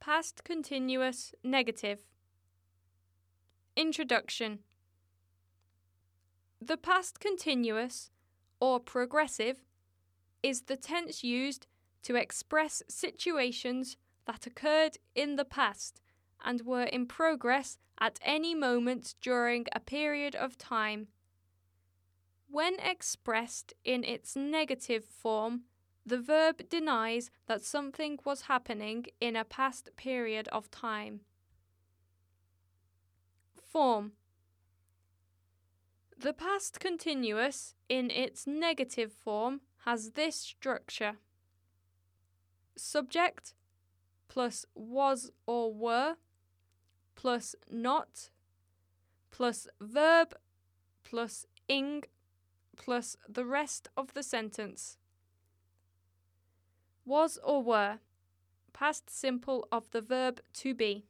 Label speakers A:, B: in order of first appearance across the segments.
A: Past continuous negative. Introduction The past continuous, or progressive, is the tense used to express situations that occurred in the past and were in progress at any moment during a period of time. When expressed in its negative form, the verb denies that something was happening in a past period of time. Form The past continuous, in its negative form, has this structure subject plus was or were plus not plus verb plus ing plus the rest of the sentence. Was or were, past simple of the verb to be.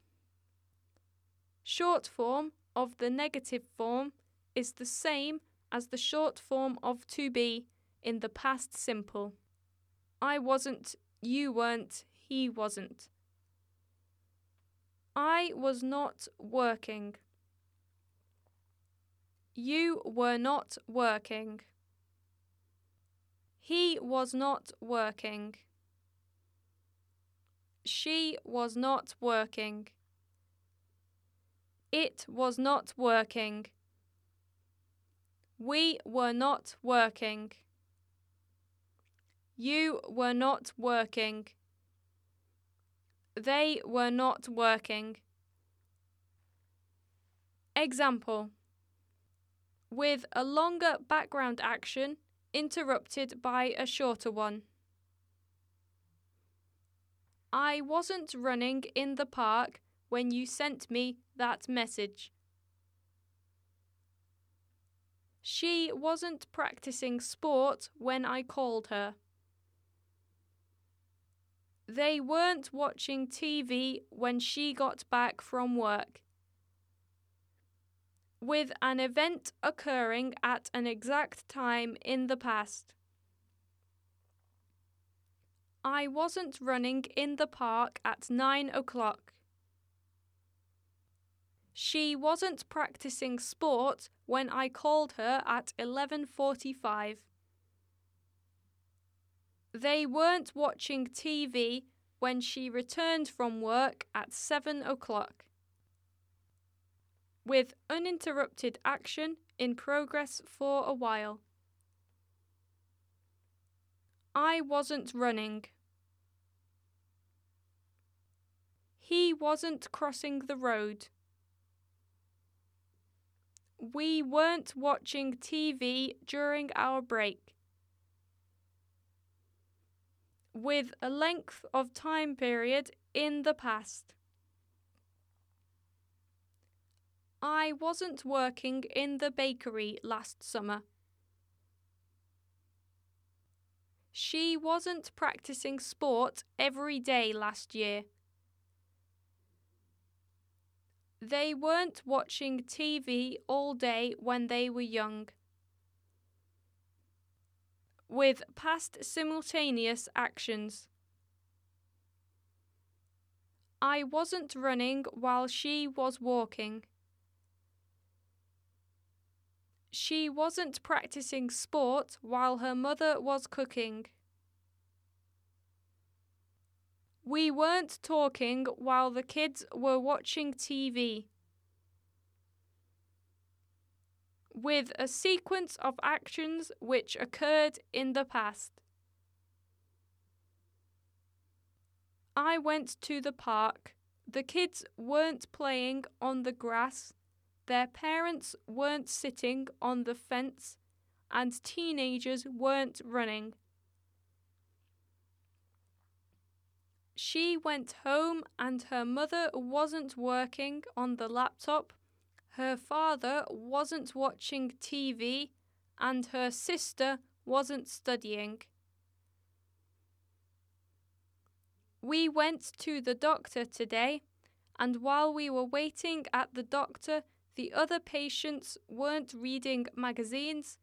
A: Short form of the negative form is the same as the short form of to be in the past simple. I wasn't, you weren't, he wasn't. I was not working. You were not working. He was not working. She was not working. It was not working. We were not working. You were not working. They were not working. Example With a longer background action interrupted by a shorter one. I wasn't running in the park when you sent me that message. She wasn't practicing sport when I called her. They weren't watching TV when she got back from work. With an event occurring at an exact time in the past. I wasn't running in the park at nine o'clock. She wasn't practicing sport when I called her at 11:45. They weren't watching TV when she returned from work at 7 o'clock. With uninterrupted action in progress for a while. I wasn't running. He wasn't crossing the road. We weren't watching TV during our break. with a length of time period in the past. I wasn't working in the bakery last summer. She wasn't practicing sport every day last year. They weren't watching TV all day when they were young with past simultaneous actions. I wasn't running while she was walking. She wasn't practicing sport while her mother was cooking. We weren't talking while the kids were watching TV. with a sequence of actions which occurred in the past. I went to the park. The kids weren't playing on the grass. Their parents weren't sitting on the fence. And teenagers weren't running. She went home and her mother wasn't working on the laptop her father wasn't watching TV and her sister wasn't studying. We went to the doctor today, and while we were waiting at the doctor, the other patients weren't reading magazines,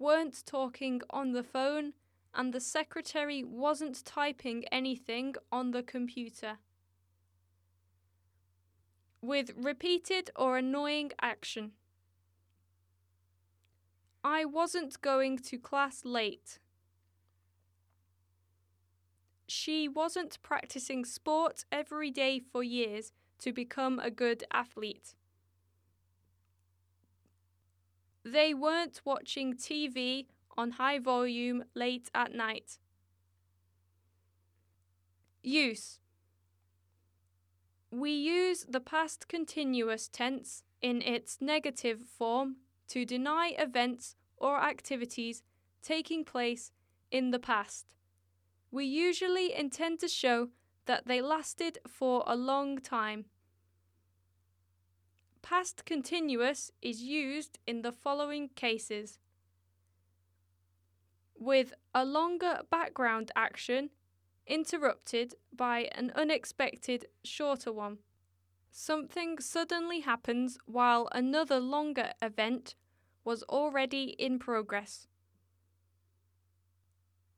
A: weren't talking on the phone, and the secretary wasn't typing anything on the computer. with repeated or annoying action. I wasn't going to class late. She wasn't practicing sport every day for years to become a good athlete. They weren't watching TV on high volume late at night. Use We use the past continuous tense in its negative form to deny events or activities taking place in the past. We usually intend to show that they lasted for a long time. Past continuous is used in the following cases with a longer background action interrupted by an unexpected shorter one. Something suddenly happens while another longer event was already in progress.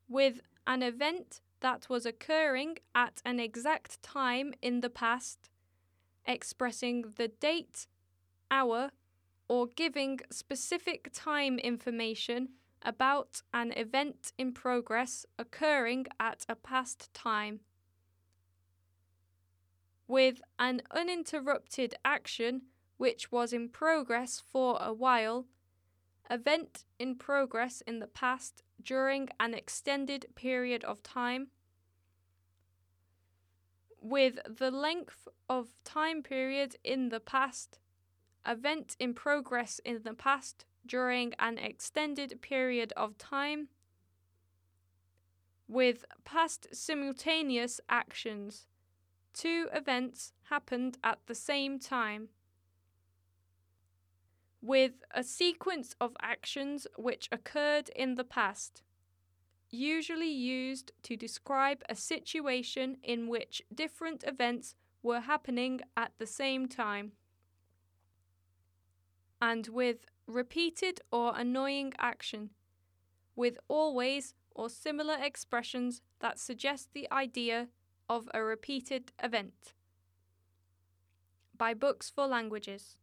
A: With an event that was occurring at an exact time in the past, expressing the date, hour, or giving specific time information about an event in progress occurring at a past time. With an uninterrupted action which was in progress for a while, event in progress in the past during an extended period of time, with the length of time period in the past, event in progress in the past during an extended period of time, with past simultaneous actions. Two events happened at the same time with a sequence of actions which occurred in the past, usually used to describe a situation in which different events were happening at the same time, and with repeated or annoying action, with always or similar expressions that suggest the idea of a repeated event. By Books for Languages.